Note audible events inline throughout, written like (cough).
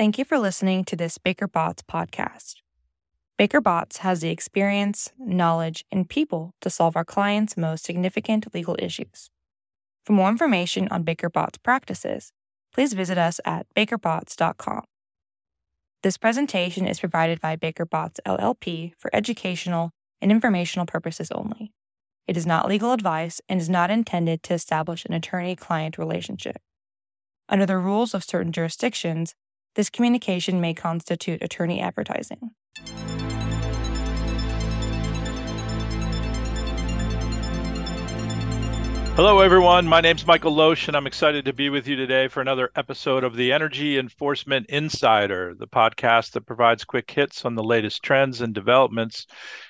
Thank you for listening to this Baker Botts podcast. Baker Botts has the experience, knowledge, and people to solve our clients' most significant legal issues. For more information on Baker Botts practices, please visit us at bakerbotts.com. This presentation is provided by Baker Botts LLP for educational and informational purposes only. It is not legal advice and is not intended to establish an attorney client relationship. Under the rules of certain jurisdictions, this communication may constitute attorney advertising. Hello, everyone. My name is Michael Loesch, and I'm excited to be with you today for another episode of the Energy Enforcement Insider, the podcast that provides quick hits on the latest trends and developments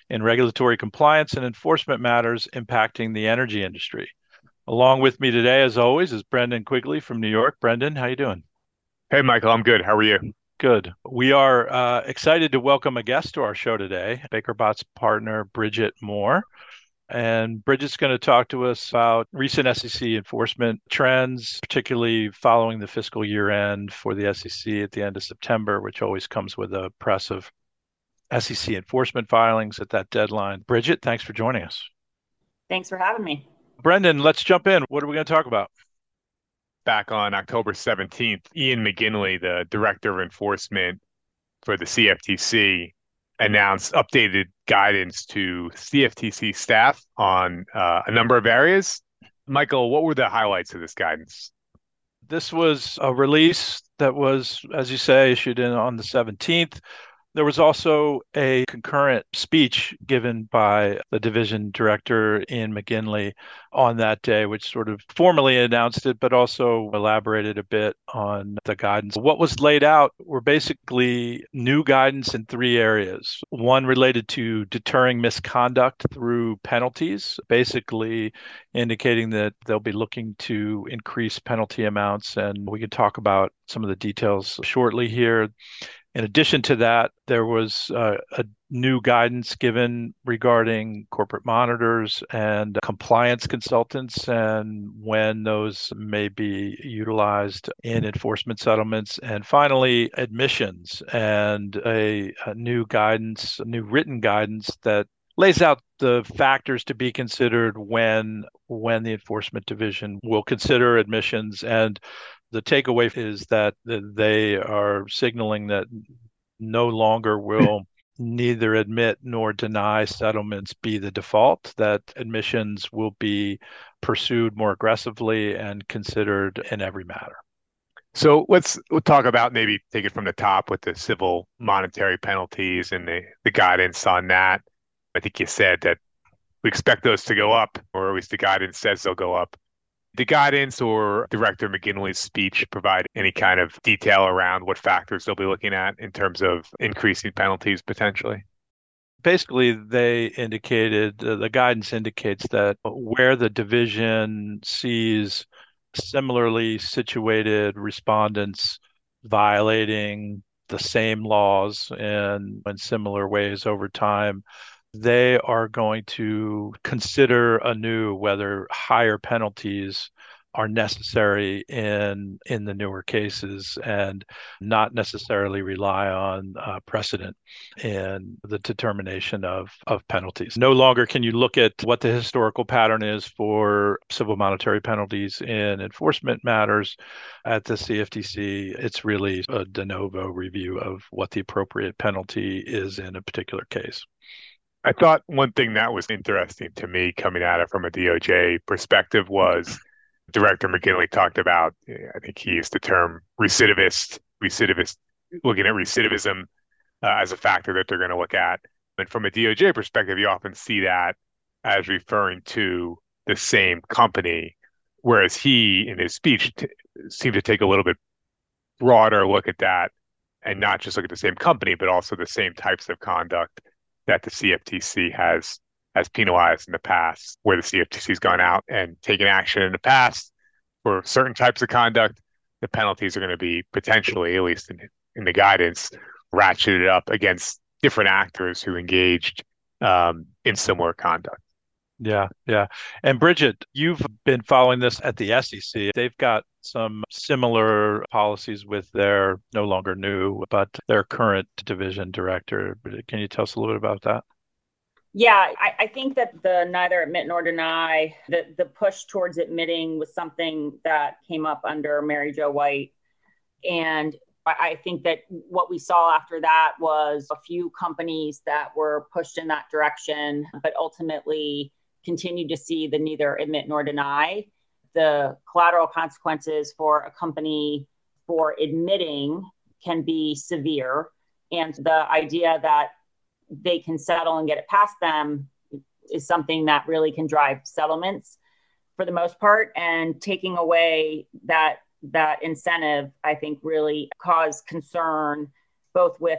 in regulatory compliance and enforcement matters impacting the energy industry. Along with me today, as always, is Brendan Quigley from New York. Brendan, how are you doing? Hey, Michael. I'm good. How are you? Good. We are uh, excited to welcome a guest to our show today, Baker Botts partner Bridget Moore. And Bridget's going to talk to us about recent SEC enforcement trends, particularly following the fiscal year end for the SEC at the end of September, which always comes with a press of SEC enforcement filings at that deadline. Bridget, thanks for joining us. Thanks for having me. Brendan, let's jump in. What are we going to talk about? Back on October 17th, Ian McGinley, the director of enforcement for the CFTC, announced updated guidance to CFTC staff on uh, a number of areas. Michael, what were the highlights of this guidance? This was a release that was, as you say, issued in on the 17th. There was also a concurrent speech given by the division director Ian McGinley on that day, which sort of formally announced it, but also elaborated a bit on the guidance. What was laid out were basically new guidance in three areas. One related to deterring misconduct through penalties, basically indicating that they'll be looking to increase penalty amounts. And we can talk about some of the details shortly here. In addition to that, there was uh, a new guidance given regarding corporate monitors and compliance consultants and when those may be utilized in enforcement settlements. And finally, admissions and a, a new guidance, a new written guidance that lays out the factors to be considered when when the enforcement division will consider admissions and the takeaway is that they are signaling that no longer will neither admit nor deny settlements be the default, that admissions will be pursued more aggressively and considered in every matter. So let's we'll talk about maybe take it from the top with the civil monetary penalties and the, the guidance on that. I think you said that we expect those to go up, or at least the guidance says they'll go up the guidance or Director McGinley's speech provide any kind of detail around what factors they'll be looking at in terms of increasing penalties potentially? Basically, they indicated uh, the guidance indicates that where the division sees similarly situated respondents violating the same laws in, in similar ways over time, they are going to consider anew whether higher penalties are necessary in in the newer cases and not necessarily rely on uh, precedent in the determination of of penalties. No longer can you look at what the historical pattern is for civil monetary penalties in enforcement matters at the CFTC. It's really a de novo review of what the appropriate penalty is in a particular case. I thought one thing that was interesting to me coming at it from a DOJ perspective was Director McGinley talked about, I think he used the term recidivist, recidivist, looking at recidivism uh, as a factor that they're going to look at. And from a DOJ perspective, you often see that as referring to the same company, whereas he, in his speech, t- seemed to take a little bit broader look at that and not just look at the same company, but also the same types of conduct that the CFTC has has penalized in the past, where the CFTC has gone out and taken action in the past for certain types of conduct. The penalties are going to be potentially, at least in, in the guidance, ratcheted up against different actors who engaged um, in similar conduct. Yeah, yeah. And Bridget, you've been following this at the SEC. They've got some similar policies with their no longer new, but their current division director. Can you tell us a little bit about that? Yeah, I, I, think that the neither admit nor deny, the, the push towards admitting was something that came up under Mary Jo White. And I think that what we saw after that was a few companies that were pushed in that direction, but ultimately continued to see the neither admit nor deny. The collateral consequences for a company for admitting can be severe. And the idea that they can settle and get it past them is something that really can drive settlements for the most part. And taking away that that incentive, I think, really caused concern both with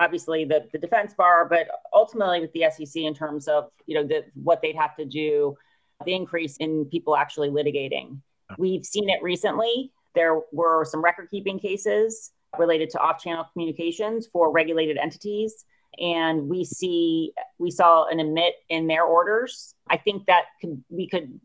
obviously the, the defense bar, but ultimately with the SEC in terms of you know the, what they'd have to do, the increase in people actually litigating. We've seen it recently. There were some record keeping cases related to off-channel communications for regulated entities and we see we saw an admit in their orders i think that could, we could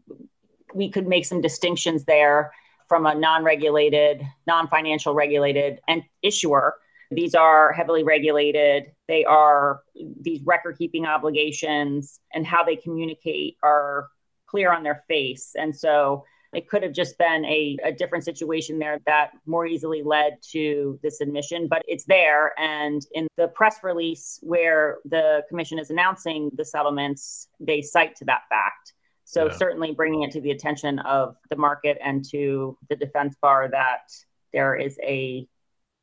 we could make some distinctions there from a non-regulated non-financial regulated and issuer these are heavily regulated they are these record keeping obligations and how they communicate are clear on their face and so it could have just been a, a different situation there that more easily led to this admission, but it's there. And in the press release where the commission is announcing the settlements, they cite to that fact. So yeah. certainly bringing it to the attention of the market and to the defense bar that there is a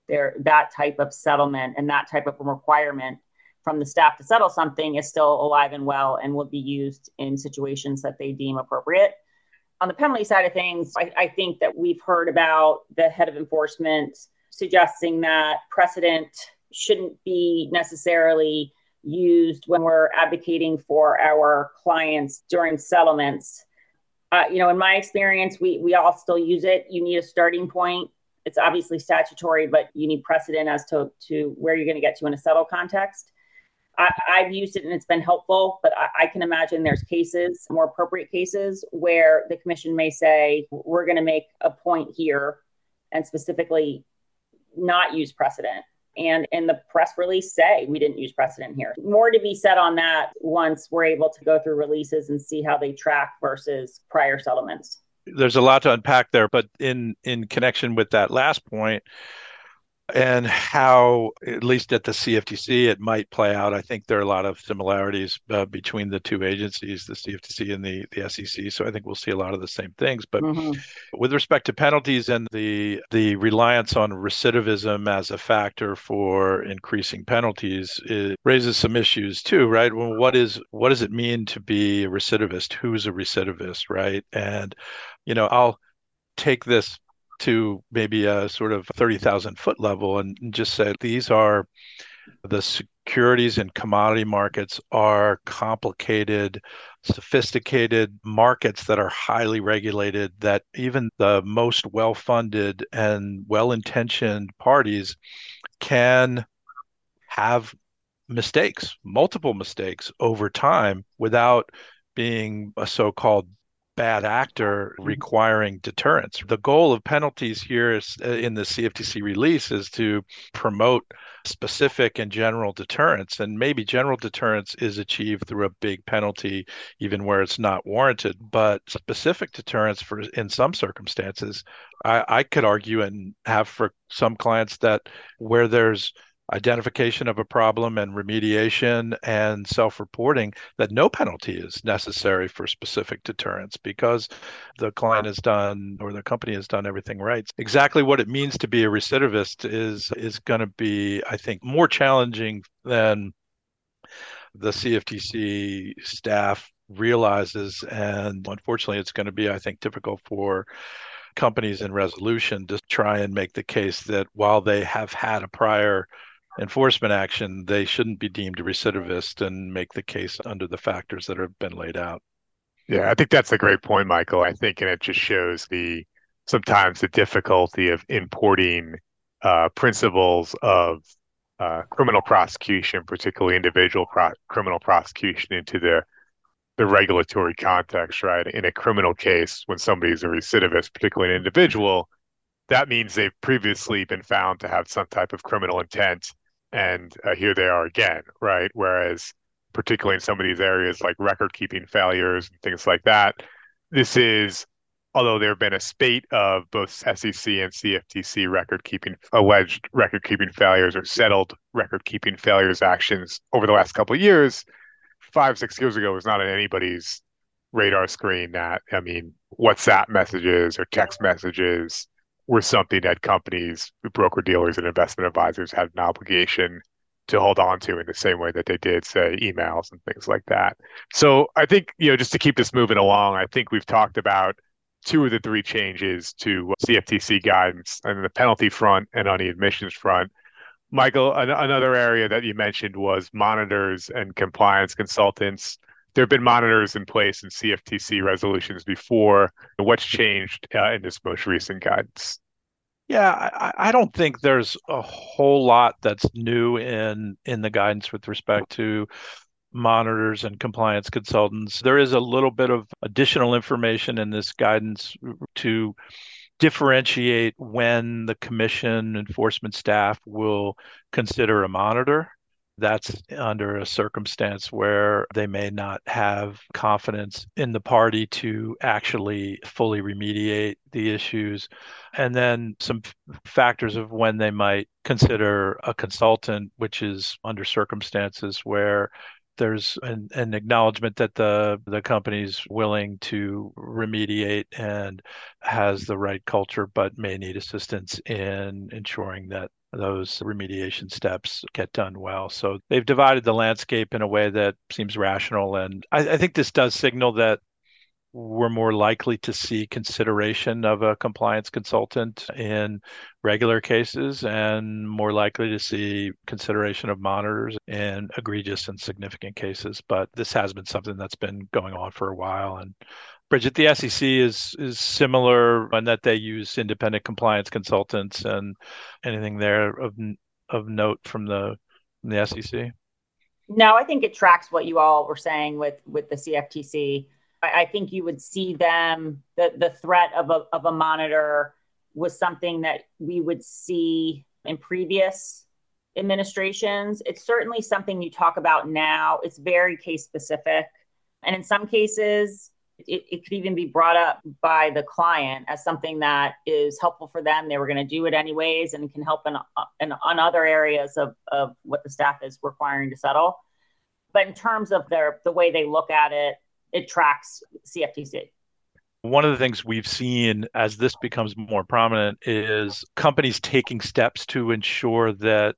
there that type of settlement and that type of requirement from the staff to settle something is still alive and well and will be used in situations that they deem appropriate on the penalty side of things, I, I, think that we've heard about the head of enforcement suggesting that precedent shouldn't be necessarily used when we're advocating for our clients during settlements. Uh, you know, in my experience, we we all still use it. You need a starting point. It's obviously statutory, but you need precedent as to to where you're going to get to in a settle context. I, have used it and it's been helpful, but I, I, can imagine there's cases, more appropriate cases, where the commission may say, we're going to make a point here and specifically not use precedent. And in the press release, say we didn't use precedent here. More to be said on that once we're able to go through releases and see how they track versus prior settlements. There's a lot to unpack there, but in in connection with that last point, and how, at least at the CFTC, it might play out. I think there are a lot of similarities uh, between the two agencies, the CFTC and the, the SEC. So I think we'll see a lot of the same things. But mm-hmm. with respect to penalties and the the reliance on recidivism as a factor for increasing penalties, it raises some issues too, right? Well, what is what does it mean to be a recidivist? Who's a recidivist, right? And you know, I'll take this to maybe a sort of 30,000 foot level and just say these are the securities and commodity markets are complicated, sophisticated markets that are highly regulated, that even the most well funded and well intentioned parties can have mistakes, multiple mistakes over time without being a so called bad actor mm-hmm. requiring deterrence. The goal of penalties here is uh, in the CFTC release is to promote specific and general deterrence. And maybe general deterrence is achieved through a big penalty, even where it's not warranted. But specific deterrence for in some circumstances, I, I could argue and have for some clients that where there's identification of a problem and remediation and self-reporting that no penalty is necessary for specific deterrence because the client has done or the company has done everything right. Exactly what it means to be a recidivist is is going to be i think more challenging than the cftc staff realizes. And unfortunately it's going to be i think difficult for companies in resolution to try and make the case that while they have had a prior enforcement action, they shouldn't be deemed a recidivist and make the case under the factors that have been laid out. Yeah, I think that's a great point, Michael. I think, and it just shows the sometimes the difficulty of importing uh, principles of uh, criminal prosecution, particularly individual pro- criminal prosecution, into the the regulatory context, right? In a criminal case, when somebody's a recidivist, particularly an individual, that means they've previously been found to have some type of criminal intent. And uh, here they are again, right? Whereas, particularly in some of these areas like record keeping failures and things like that, this is, although there have been a spate of both SEC and CFTC record keeping, alleged record keeping failures or settled record keeping failures actions over the last couple of years, five, six years ago was not on anybody's radar screen that, I mean, WhatsApp messages or text messages were something that companies, broker dealers, and investment advisors had an obligation to hold on to in the same way that they did, say, emails and things like that. So I think, you know, just to keep this moving along, I think we've talked about two of the three changes to CFTC guidance on the penalty front and on the admissions front. Michael, an- another area that you mentioned was monitors and compliance consultants. There have been monitors in place in CFTC resolutions before. What's changed uh, in this most recent guidance? Yeah, I, I, don't think there's a whole lot that's new in in the guidance with respect to monitors and compliance consultants. There is a little bit of additional information in this guidance to differentiate when the commission enforcement staff will consider a monitor that's under a circumstance where they may not have confidence in the party to actually fully remediate the issues. And then some factors of when they might consider a consultant, which is under circumstances where there's an, an acknowledgement that the the company's willing to remediate and has the right culture, but may need assistance in ensuring that those remediation steps get done well. So they've divided the landscape in a way that seems rational. And I, I think this does signal that we're more likely to see consideration of a compliance consultant in regular cases and more likely to see consideration of monitors in egregious and significant cases. But this has been something that's been going on for a while. And Bridget, the SEC is is similar in that they use independent compliance consultants and anything there of of note from the from the SEC. No, I think it tracks what you all were saying with with the CFTC. I, I think you would see them the the threat of a of a monitor was something that we would see in previous administrations. It's certainly something you talk about now. It's very case specific, and in some cases it, it could even be brought up by the client as something that is helpful for them. They were going to do it anyways and can help in, in on other areas of, of what the staff is requiring to settle. But in terms of their the way they look at it, it tracks CFTC. One of the things we've seen as this becomes more prominent is companies taking steps to ensure that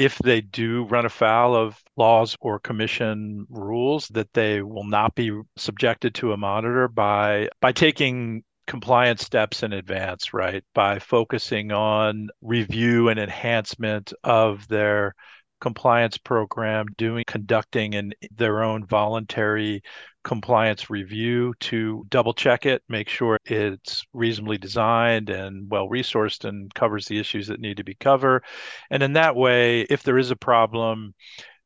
if they do run afoul of laws or commission rules that they will not be subjected to a monitor by by taking compliance steps in advance right? By focusing on review and enhancement of their compliance program doing conducting in their own voluntary compliance review to double check it, make sure it's reasonably designed and well resourced and covers the issues that need to be covered. And in that way, if there is a problem,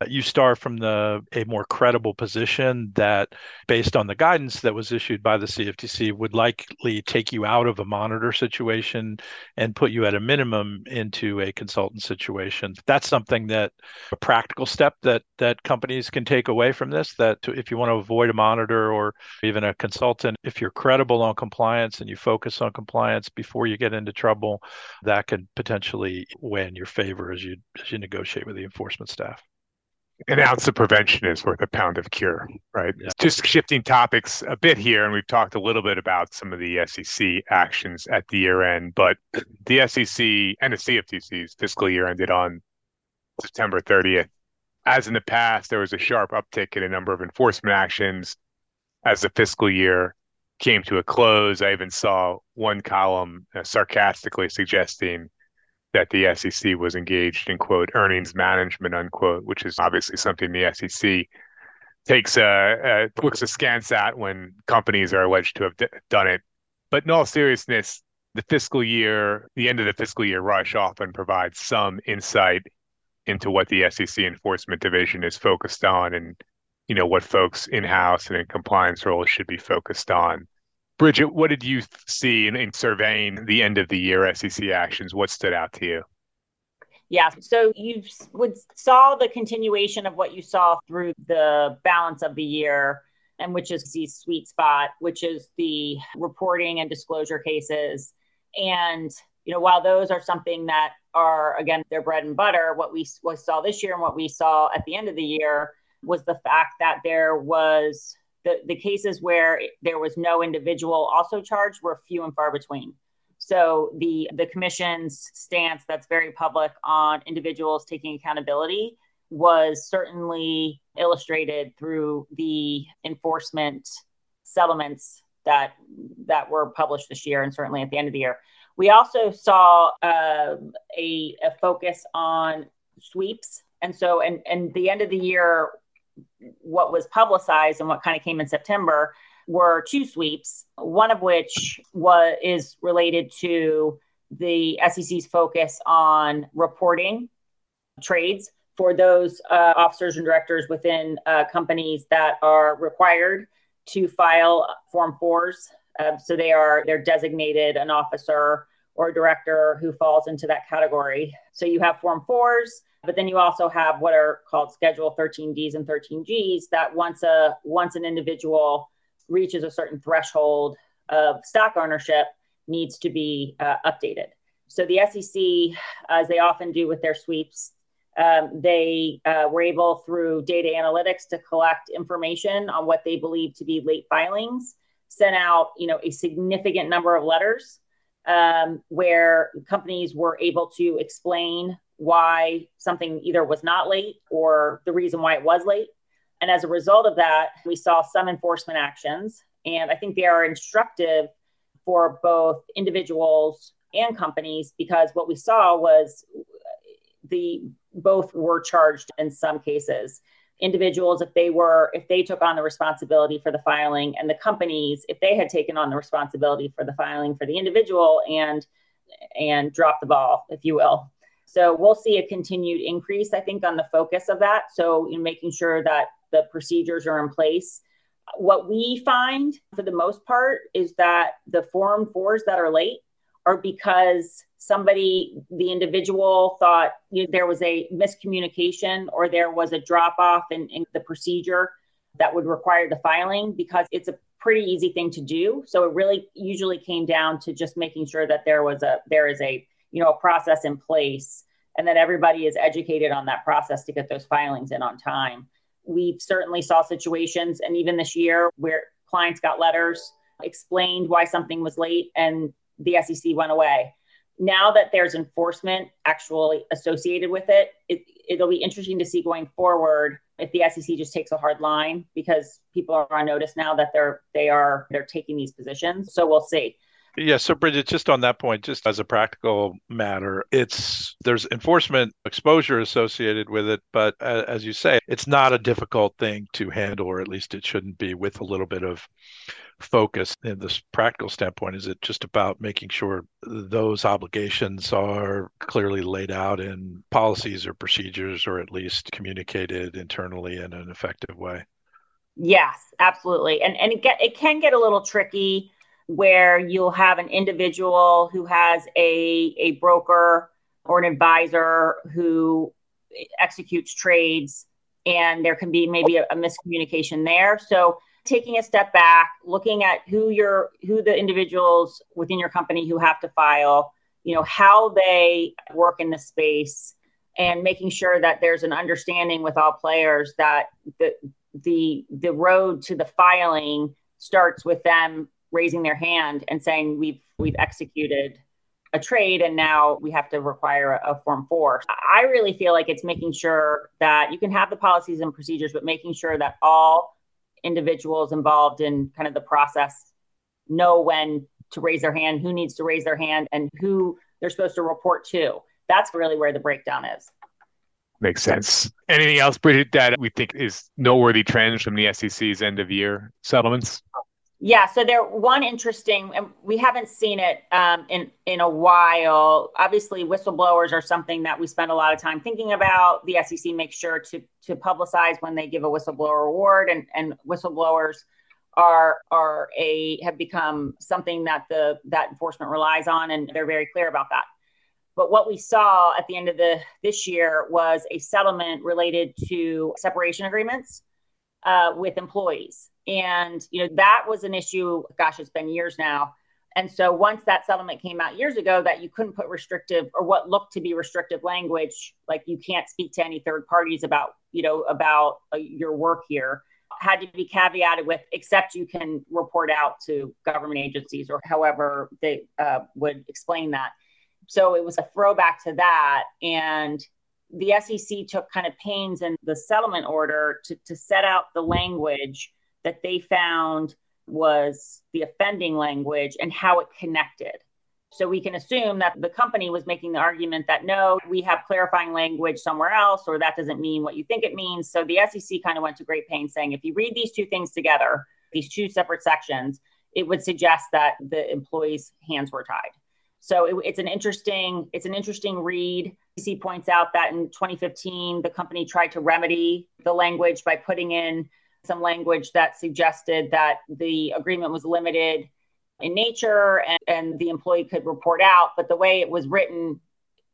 Uh, you start from the a more credible position that based on the guidance that was issued by the CFTC would likely take you out of a monitor situation and put you at a minimum into a consultant situation. That's something that a practical step that that companies can take away from this that to, if you want to avoid a monitor or even a consultant if you're credible on compliance and you focus on compliance before you get into trouble that could potentially weigh in your favor as you as you negotiate with the enforcement staff an ounce of prevention is worth a pound of cure, right? Yeah. Just shifting topics a bit here, and we've talked a little bit about some of the SEC actions at the year end, but (clears throat) the SEC and the CFTC's fiscal year ended on September 30th. As in the past, there was a sharp uptick in a number of enforcement actions as the fiscal year came to a close. I even saw one column uh, sarcastically suggesting that the SEC was engaged in quote earnings management unquote, which is obviously something the SEC takes a, a looks askance at when companies are alleged to have d- done it. But in all seriousness, the fiscal year, the end of the fiscal year rush often provides some insight into what the SEC enforcement division is focused on. And you know, what folks in house and in compliance roles should be focused on. Bridget, what did you see in, in surveying the end of the year SEC actions? What stood out to you? Yeah, so you would saw the continuation of what you saw through the balance of the year, and which is the sweet spot, which is the reporting and disclosure cases. And you know, while those are something that are again their bread and butter, what we, what saw this year and what we saw at the end of the year was the fact that there was the, the cases where there was no individual also charged were few and far between. So the the commission's stance that's very public on individuals taking accountability was certainly illustrated through the enforcement settlements that that were published this year and certainly at the end of the year. We also saw uh, a, a focus on sweeps, and so and and the end of the year, what was publicized and what kind of came in September were two sweeps, one of which was is related to the SEC's focus on reporting trades for those uh, officers and directors within uh, companies that are required to file Form 4s. Uh, so they are they're designated an officer or director who falls into that category. So you have Form 4s, but then you also have what are called Schedule 13Ds and 13Gs that once a once an individual reaches a certain threshold of stock ownership needs to be uh, updated. So the SEC, as they often do with their sweeps, um, they uh, were able through data analytics to collect information on what they believe to be late filings, sent out you know a significant number of letters um, where companies were able to explain why something either was not late or the reason why it was late. And as a result of that, we saw some enforcement actions. And I think they are instructive for both individuals and companies because what we saw was the both were charged in some cases. Individuals if they were if they took on the responsibility for the filing and the companies if they had taken on the responsibility for the filing for the individual and and drop the ball if you will so we'll see a continued increase i think on the focus of that so in making sure that the procedures are in place. What we find for the most part is that the Form 4s that are late are because somebody, the individual, thought you know, there was a miscommunication or there was a drop off in, in the procedure that would require the filing because it's a pretty easy thing to do. So it really usually came down to just making sure that there was a there is a you know a process in place and that everybody is educated on that process to get those filings in on time. We've certainly saw situations, and even this year, where clients got letters, explained why something was late, and the SEC went away. Now that there's enforcement actually associated with it, it it'll be interesting to see going forward if the SEC just takes a hard line because people are on notice now that they're they are they're taking these positions. So we'll see. Yeah, so Bridget, just on that point, just as a practical matter, it's there's enforcement exposure associated with it, but as you say, it's not a difficult thing to handle, or at least it shouldn't be, with a little bit of focus. In this practical standpoint, is it just about making sure those obligations are clearly laid out in policies or procedures, or at least communicated internally in an effective way? Yes, absolutely, and and it get it can get a little tricky where you'll have an individual who has a, a broker or an advisor who executes trades and there can be maybe a, a, miscommunication there. So taking a step back looking at who your who the individuals within your company who have to file you know how they work in the space and making sure that there's an understanding with all players that the the the road to the filing starts with them raising their hand and saying we've we've executed a trade and now we have to require a, a, form 4 i really feel like it's making sure that you can have the policies and procedures but making sure that all individuals involved in kind of the process know when to raise their hand who needs to raise their hand and who they're supposed to report to. That's really where the breakdown is. Makes sense. Anything else bridget that we think is noteworthy trends from the sec's end of year settlements Yeah, so there one interesting, and we haven't seen it um, in in a while. Obviously, whistleblowers are something that we spend a lot of time thinking about. The SEC makes sure to to publicize when they give a whistleblower award, and and whistleblowers are are a have become something that the that enforcement relies on, and they're very clear about that. But what we saw at the end of the this year was a settlement related to separation agreements uh, with employees. And, you know, that was an issue, gosh, it's been years now. And so once that settlement came out years ago, that you couldn't put restrictive or what looked to be restrictive language, like you can't speak to any third parties about, you know, about uh, your work here, had to be caveated with, except you can report out to government agencies or however they uh, would explain that. So it was a throwback to that. And the SEC took kind of pains in the settlement order to, to set out the language that they found was the offending language and how it connected. So we can assume that the company was making the argument that no, we have clarifying language somewhere else, or that doesn't mean what you think it means. So the SEC kind of went to great pains saying if you read these two things together, these two separate sections, it would suggest that the employee's hands were tied. So it, it's an interesting it's an interesting read. CC points out that in 2015 the company tried to remedy the language by putting in some language that suggested that the agreement was limited in nature and, and the employee could report out, but the way it was written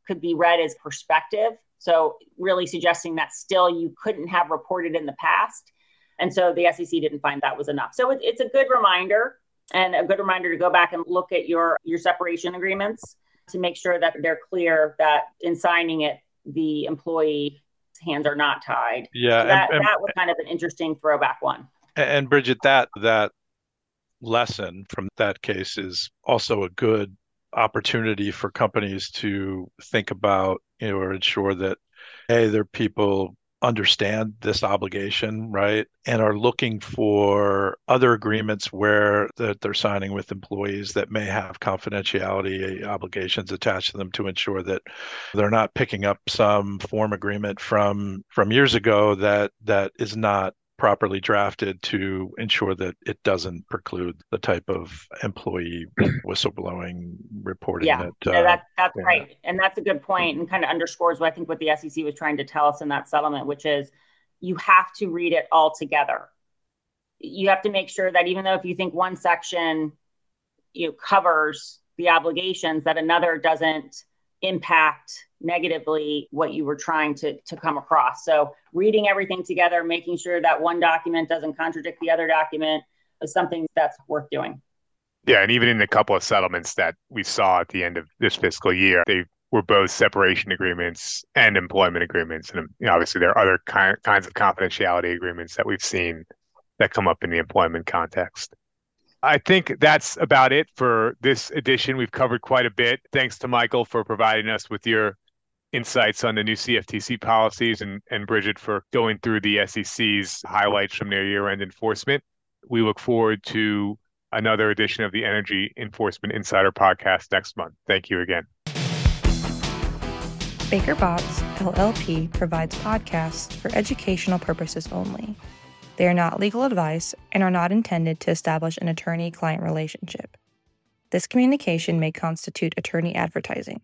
could be read as perspective. So really suggesting that still you couldn't have reported in the past. And so the SEC didn't find that was enough. So it, it's a good reminder and a good reminder to go back and look at your your separation agreements to make sure that they're clear that in signing it the employee hands are not tied. Yeah so that, and, and, that was kind of an interesting throwback one. And bridget that that lesson from that case is also a good opportunity for companies to think about you know or ensure that hey their people understand this obligation, right? And are looking for other agreements where that they're signing with employees that may have confidentiality obligations attached to them to ensure that they're not picking up some form agreement from from years ago that that is not properly drafted to ensure that it doesn't preclude the type of employee (clears throat) whistleblowing reporting. Yeah, that, no, that, uh, that's yeah. right, and that's a good point, and kind of underscores what I think what the SEC was trying to tell us in that settlement, which is you have to read it all together. You have to make sure that even though if you think one section you know covers the obligations, that another doesn't impact negatively what you were trying to, to come across. So, reading everything together, making sure that one document doesn't contradict the other document is something that's worth doing. Yeah, and even in a couple of settlements that we saw at the end of this fiscal year, they were both separation agreements and employment agreements. And you know, obviously, there are other ki- kinds of confidentiality agreements that we've seen that come up in the employment context. I think that's about it for this edition. We've covered quite a bit. Thanks to Michael for providing us with your insights on the new CFTC policies and, and Bridget for going through the SEC's highlights from their year end enforcement. We look forward to another edition of the Energy Enforcement Insider podcast next month. Thank you again. Baker Botts LLP provides podcasts for educational purposes only. They are not legal advice and are not intended to establish an attorney client relationship. This communication may constitute attorney advertising.